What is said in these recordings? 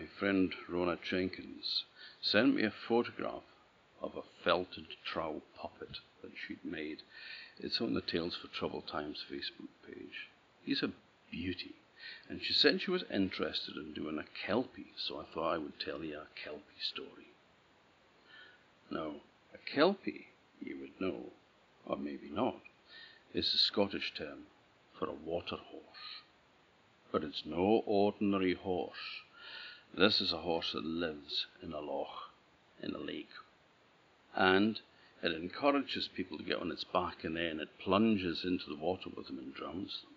my friend Rona Jenkins sent me a photograph of a felted trow puppet that she'd made. It's on the Tales for Troubled Times Facebook page. He's a beauty. And she said she was interested in doing a Kelpie, so I thought I would tell you a Kelpie story. Now, a Kelpie, you would know, or maybe not, is the Scottish term for a water horse. But it's no ordinary horse. This is a horse that lives in a loch, in a lake. And it encourages people to get on its back and then it plunges into the water with them and drowns them.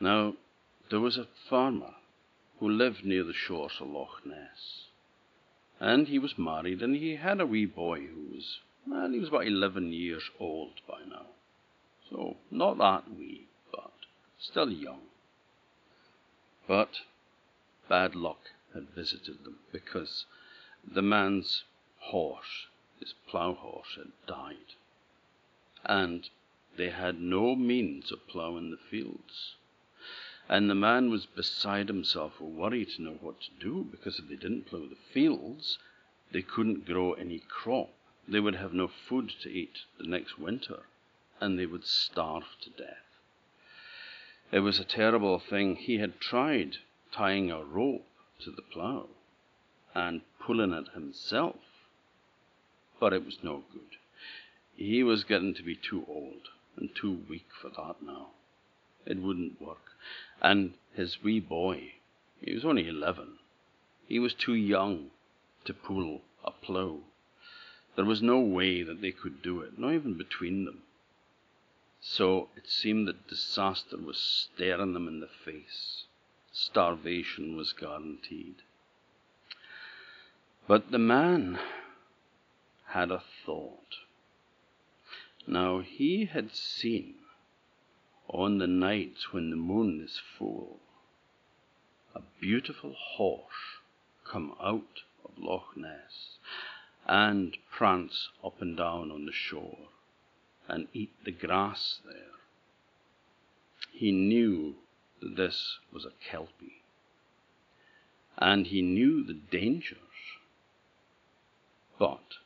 Now, there was a farmer who lived near the shores of Loch Ness. And he was married, and he had a wee boy who was, well, he was about 11 years old by now. So, not that wee, but still young. But bad luck had visited them because the man's horse, his plough horse, had died. And they had no means of ploughing the fields. And the man was beside himself with worry to know what to do, because if they didn't plough the fields, they couldn't grow any crop. They would have no food to eat the next winter, and they would starve to death. It was a terrible thing. He had tried tying a rope to the plough and pulling it himself, but it was no good. He was getting to be too old and too weak for that now. It wouldn't work. And his wee boy, he was only eleven, he was too young to pull a plough. There was no way that they could do it, not even between them. So it seemed that disaster was staring them in the face. Starvation was guaranteed. But the man had a thought. Now he had seen on the nights when the moon is full, a beautiful horse come out of Loch Ness and prance up and down on the shore and eat the grass there. He knew that this was a Kelpie, and he knew the dangers, but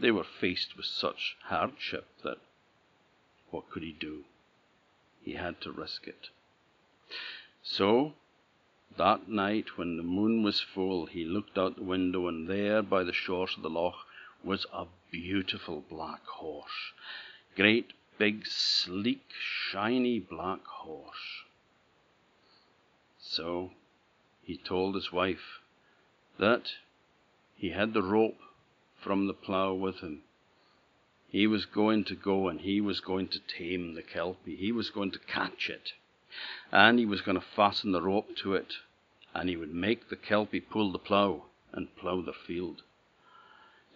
they were faced with such hardship that what could he do? he had to risk it. So, that night when the moon was full, he looked out the window, and there by the shores of the loch was a beautiful black horse. Great, big, sleek, shiny black horse. So he told his wife that he had the rope from the plough with him, he was going to go and he was going to tame the kelpie. He was going to catch it. And he was going to fasten the rope to it. And he would make the kelpie pull the plough and plough the field.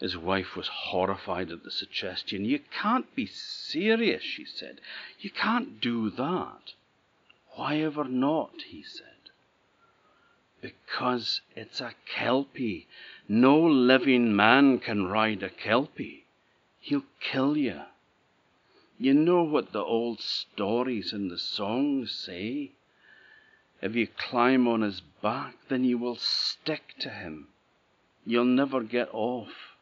His wife was horrified at the suggestion. You can't be serious, she said. You can't do that. Why ever not? he said. Because it's a kelpie. No living man can ride a kelpie. He'll kill you. You know what the old stories and the songs say. If you climb on his back, then you will stick to him. You'll never get off,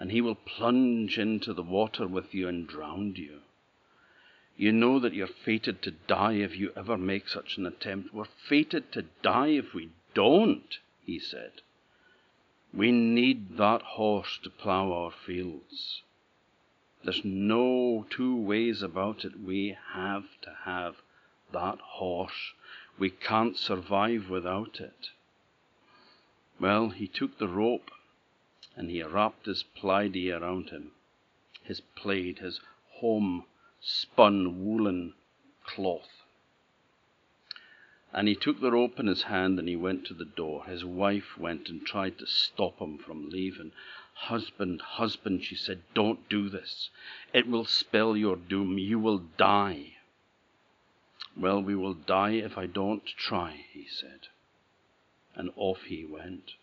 and he will plunge into the water with you and drown you. You know that you're fated to die if you ever make such an attempt. We're fated to die if we don't, he said. We need that horse to plough our fields. There's no two ways about it. We have to have that horse. We can't survive without it. Well, he took the rope and he wrapped his plaidie around him, his plaid, his home spun woolen cloth. And he took the rope in his hand and he went to the door. His wife went and tried to stop him from leaving. Husband, husband, she said, don't do this. It will spell your doom. You will die. Well, we will die if I don't try, he said. And off he went.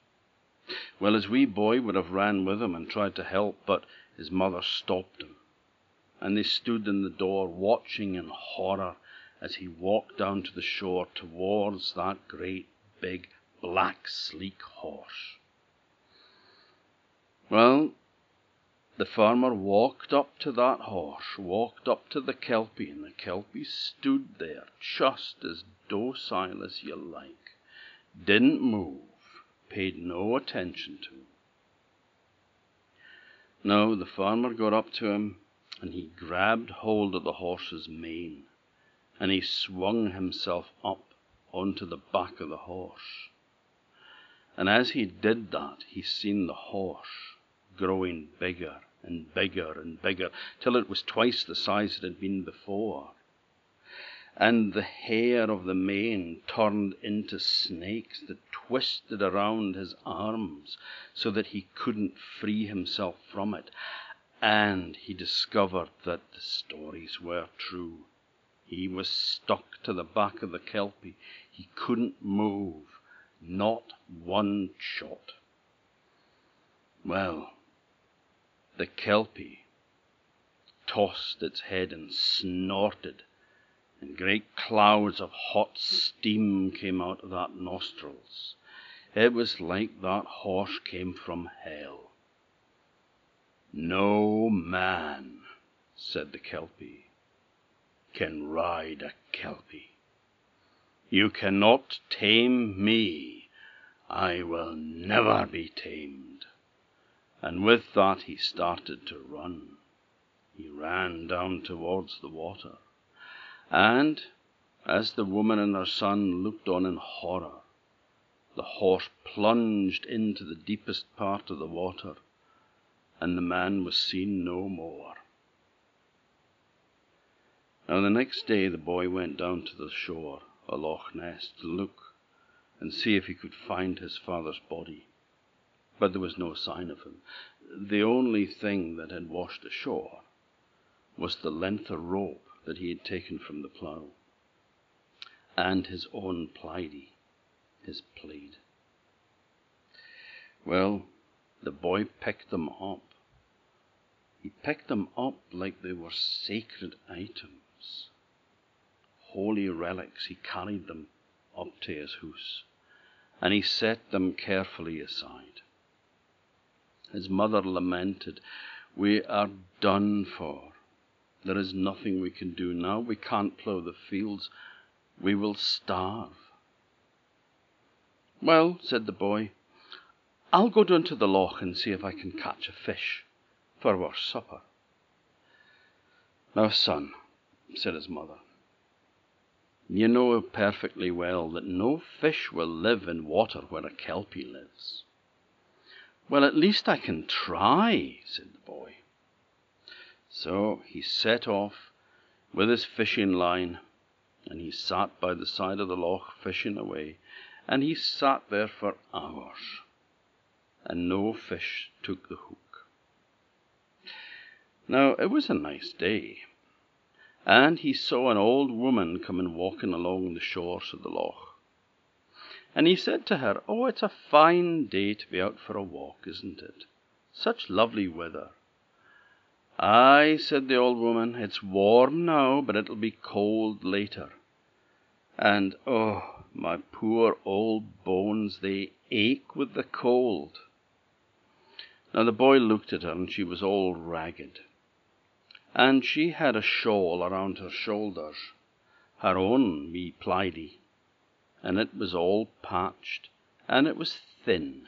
Well, his wee boy would have ran with him and tried to help, but his mother stopped him. And they stood in the door, watching in horror as he walked down to the shore towards that great big black, sleek horse. Well, the farmer walked up to that horse, walked up to the Kelpie, and the Kelpie stood there just as docile as you like, didn't move, paid no attention to him. Now the farmer got up to him, and he grabbed hold of the horse's mane, and he swung himself up onto the back of the horse. And as he did that, he seen the horse growing bigger and bigger and bigger, till it was twice the size it had been before. And the hair of the mane turned into snakes that twisted around his arms so that he couldn't free himself from it. And he discovered that the stories were true. He was stuck to the back of the Kelpie. He couldn't move, not one shot. Well, the Kelpie tossed its head and snorted, and great clouds of hot steam came out of that nostrils. It was like that horse came from hell. No man, said the Kelpie, can ride a Kelpie. You cannot tame me. I will never be tamed. And with that he started to run. He ran down towards the water. And as the woman and her son looked on in horror, the horse plunged into the deepest part of the water, and the man was seen no more. Now the next day the boy went down to the shore, of Loch Ness, to look and see if he could find his father's body but there was no sign of him. The only thing that had washed ashore was the length of rope that he had taken from the plough, and his own plaidie, his plaid. Well, the boy picked them up. He picked them up like they were sacred items, holy relics. He carried them up to his house, and he set them carefully aside. His mother lamented, We are done for. There is nothing we can do now. We can't plough the fields. We will starve. Well, said the boy, I'll go down to the loch and see if I can catch a fish for our supper. Now, son, said his mother, you know perfectly well that no fish will live in water where a kelpie lives. Well, at least I can try, said the boy. So he set off with his fishing line, and he sat by the side of the loch fishing away, and he sat there for hours, and no fish took the hook. Now it was a nice day, and he saw an old woman coming walking along the shores of the loch. And he said to her, Oh, it's a fine day to be out for a walk, isn't it? Such lovely weather. Ay, said the old woman, it's warm now, but it'll be cold later. And oh, my poor old bones, they ache with the cold. Now the boy looked at her, and she was all ragged. And she had a shawl around her shoulders, her own wee plaidie and it was all patched, and it was thin.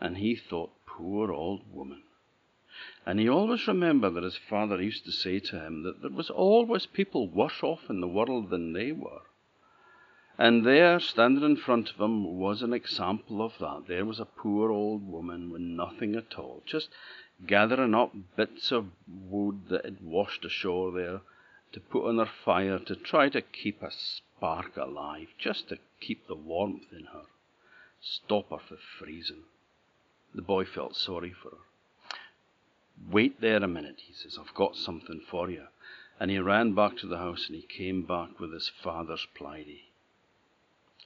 And he thought, poor old woman. And he always remembered that his father used to say to him that there was always people worse off in the world than they were. And there, standing in front of him, was an example of that. There was a poor old woman with nothing at all, just gathering up bits of wood that had washed ashore there to put on her fire to try to keep a spark alive, just to keep the warmth in her, stop her from freezing. The boy felt sorry for her. Wait there a minute, he says, I've got something for you. And he ran back to the house and he came back with his father's plaidie.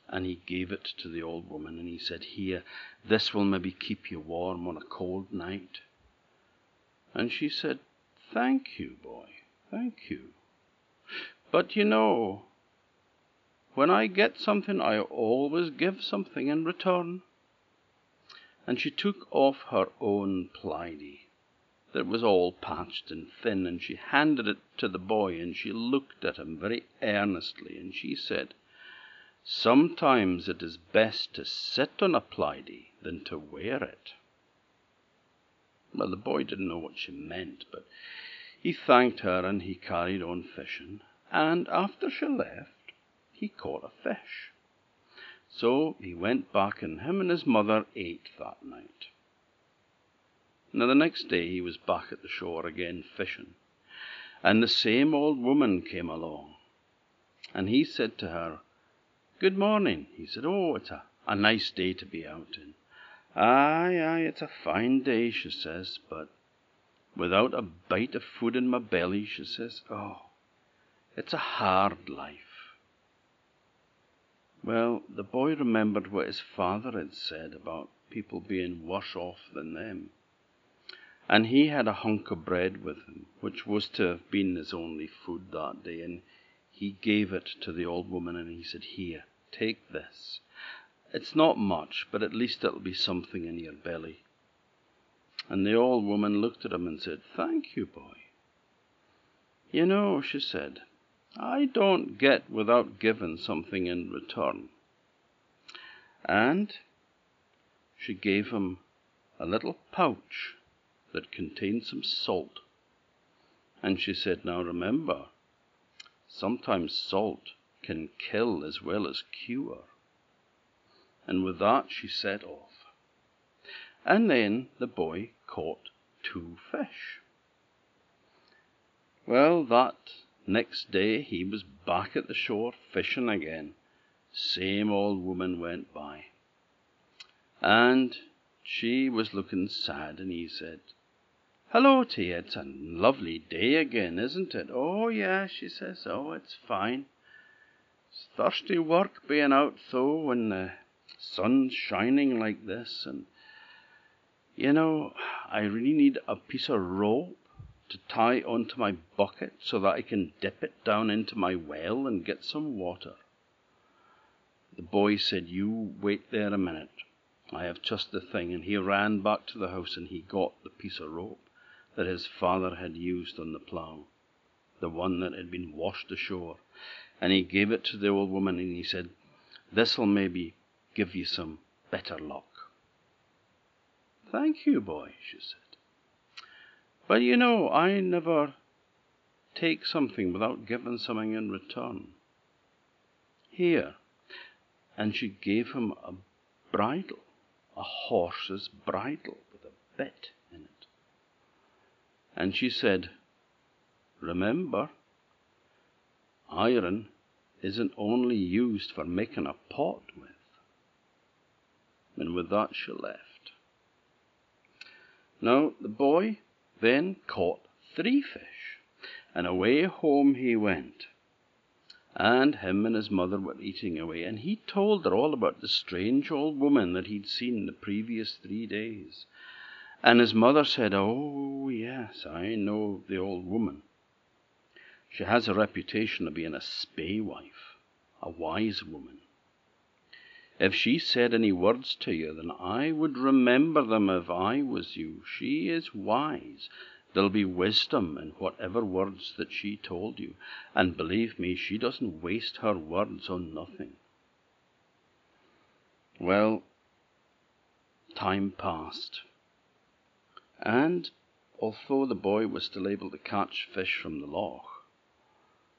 And he gave it to the old woman and he said, Here, this will maybe keep you warm on a cold night. And she said, Thank you, boy, thank you. But you know, when I get something, I always give something in return. And she took off her own plaidy, that was all patched and thin, and she handed it to the boy, and she looked at him very earnestly, and she said, Sometimes it is best to sit on a plaidy than to wear it. Well, the boy didn't know what she meant, but he thanked her, and he carried on fishing, and after she left, he caught a fish. So he went back, and him and his mother ate that night. Now the next day he was back at the shore again fishing, and the same old woman came along, and he said to her, Good morning. He said, Oh, it's a, a nice day to be out in. Aye, aye, it's a fine day, she says, but without a bite of food in my belly, she says, Oh, it's a hard life. Well, the boy remembered what his father had said about people being worse off than them. And he had a hunk of bread with him, which was to have been his only food that day, and he gave it to the old woman, and he said, Here, take this. It's not much, but at least it'll be something in your belly. And the old woman looked at him and said, Thank you, boy. You know, she said, I don't get without giving something in return. And she gave him a little pouch that contained some salt. And she said, Now remember, sometimes salt can kill as well as cure. And with that she set off. And then the boy caught two fish. Well, that Next day he was back at the shore fishing again. Same old woman went by. And she was looking sad, and he said, Hello you. It's a lovely day again, isn't it? Oh, yeah, she says. Oh, it's fine. It's thirsty work being out, though, when the sun's shining like this. And, you know, I really need a piece of rope to tie onto my bucket so that I can dip it down into my well and get some water. The boy said, You wait there a minute. I have just the thing. And he ran back to the house and he got the piece of rope that his father had used on the plough, the one that had been washed ashore. And he gave it to the old woman and he said, This'll maybe give you some better luck. Thank you, boy, she said. But you know, I never take something without giving something in return. Here. And she gave him a bridle, a horse's bridle with a bit in it. And she said, Remember, iron isn't only used for making a pot with. And with that she left. Now, the boy then caught three fish, and away home he went. And him and his mother were eating away, and he told her all about the strange old woman that he'd seen the previous three days. And his mother said, Oh, yes, I know the old woman. She has a reputation of being a spae wife, a wise woman. If she said any words to you, then I would remember them if I was you. She is wise. There'll be wisdom in whatever words that she told you. And believe me, she doesn't waste her words on nothing. Well, time passed. And although the boy was still able to catch fish from the loch,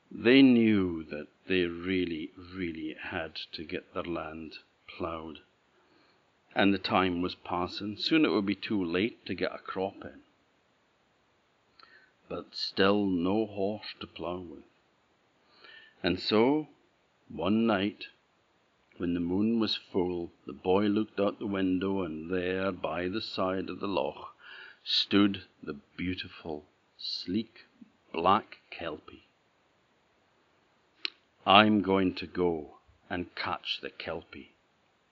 they knew that they really, really had to get their land ploughed. And the time was passing. Soon it would be too late to get a crop in. But still no horse to plough with. And so, one night, when the moon was full, the boy looked out the window, and there, by the side of the loch, stood the beautiful, sleek, black kelpie. I'm going to go and catch the kelpie,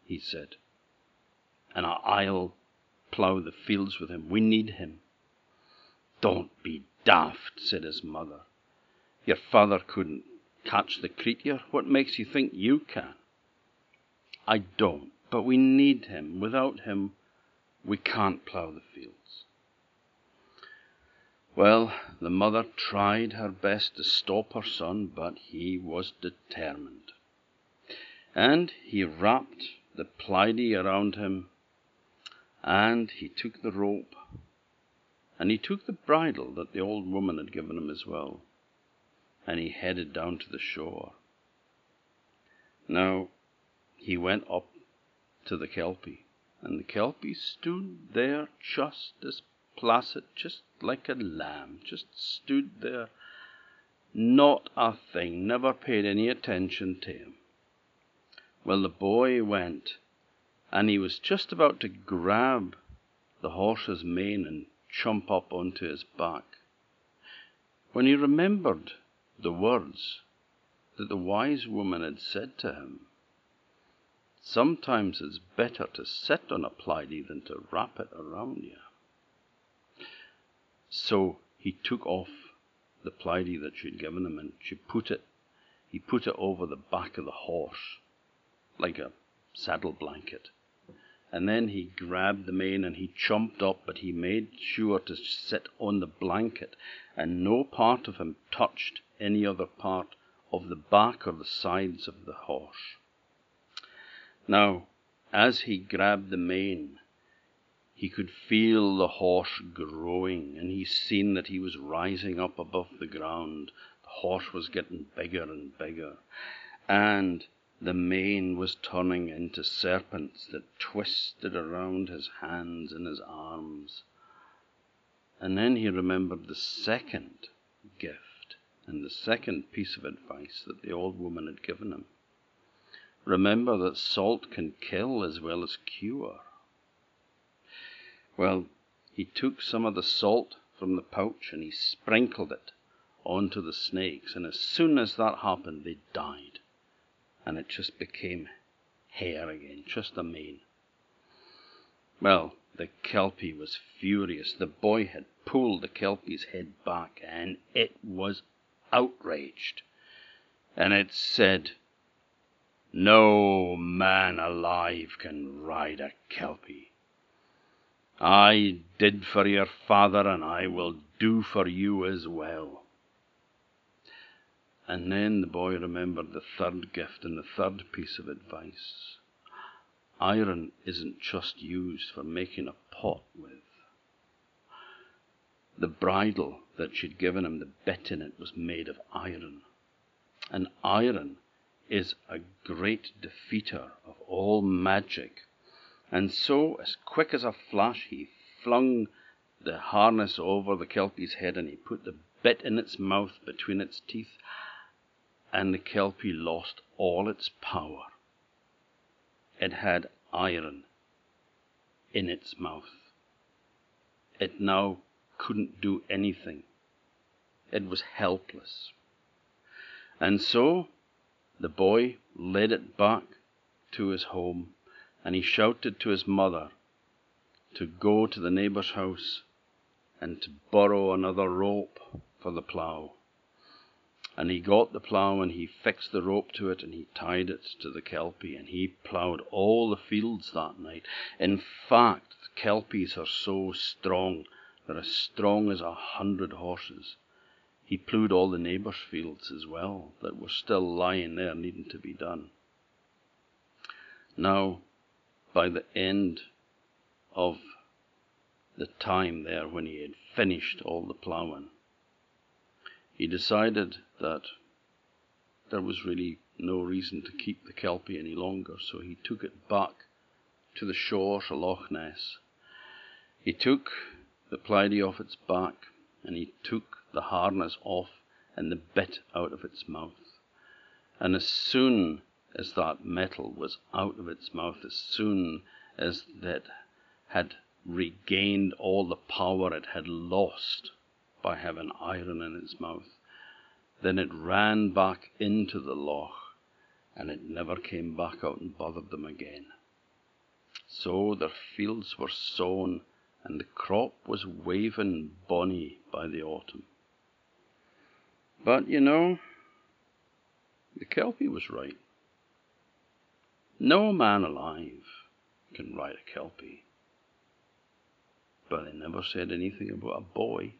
he said. And I'll plough the fields with him. We need him. Don't be daft, said his mother. Your father couldn't catch the creature, what makes you think you can? I don't, but we need him. Without him, we can't plough the fields. Well, the mother tried her best to stop her son, but he was determined. And he wrapped the plaidy around him, and he took the rope, and he took the bridle that the old woman had given him as well, and he headed down to the shore. Now, he went up to the Kelpie, and the Kelpie stood there just as placid, just like a lamb, just stood there, not a thing, never paid any attention to him. Well, the boy went, and he was just about to grab the horse's mane and jump up onto his back, when he remembered the words that the wise woman had said to him. Sometimes it's better to sit on a plaidy than to wrap it around you. So he took off the plaidy that she'd given him, and she put it, he put it over the back of the horse, like a saddle blanket. And then he grabbed the mane and he jumped up, but he made sure to sit on the blanket, and no part of him touched any other part of the back or the sides of the horse. Now, as he grabbed the mane, he could feel the horse growing, and he seen that he was rising up above the ground. The horse was getting bigger and bigger, and the mane was turning into serpents that twisted around his hands and his arms. And then he remembered the second gift and the second piece of advice that the old woman had given him. Remember that salt can kill as well as cure. Well, he took some of the salt from the pouch and he sprinkled it onto the snakes, and as soon as that happened, they died, and it just became hair again, just a mane. Well, the Kelpie was furious. The boy had pulled the Kelpie's head back, and it was outraged. And it said, no man alive can ride a Kelpie. I did for your father, and I will do for you as well. And then the boy remembered the third gift and the third piece of advice. Iron isn't just used for making a pot with. The bridle that she'd given him, the bit in it, was made of iron. And iron is a great defeater of all magic. And so, as quick as a flash, he flung the harness over the Kelpie's head and he put the bit in its mouth between its teeth, and the Kelpie lost all its power. It had iron in its mouth. It now couldn't do anything. It was helpless. And so the boy led it back to his home, and he shouted to his mother to go to the neighbor's house and to borrow another rope for the plough. And he got the plough and he fixed the rope to it and he tied it to the kelpie and he ploughed all the fields that night. In fact, kelpies are so strong, they're as strong as a hundred horses. He plowed all the neighbours' fields as well that were still lying there needing to be done. Now, by the end of the time there when he had finished all the ploughing, he decided that there was really no reason to keep the Kelpie any longer, so he took it back to the shore to Loch Ness. He took the plaidy off its back, and he took the harness off and the bit out of its mouth. And as soon as that metal was out of its mouth, as soon as it had regained all the power it had lost by having iron in its mouth, then it ran back into the loch and it never came back out and bothered them again. So their fields were sown and the crop was waving bonny by the autumn. But you know, The Kelpie was right. No man alive can ride a Kelpie. But they never said anything about a boy.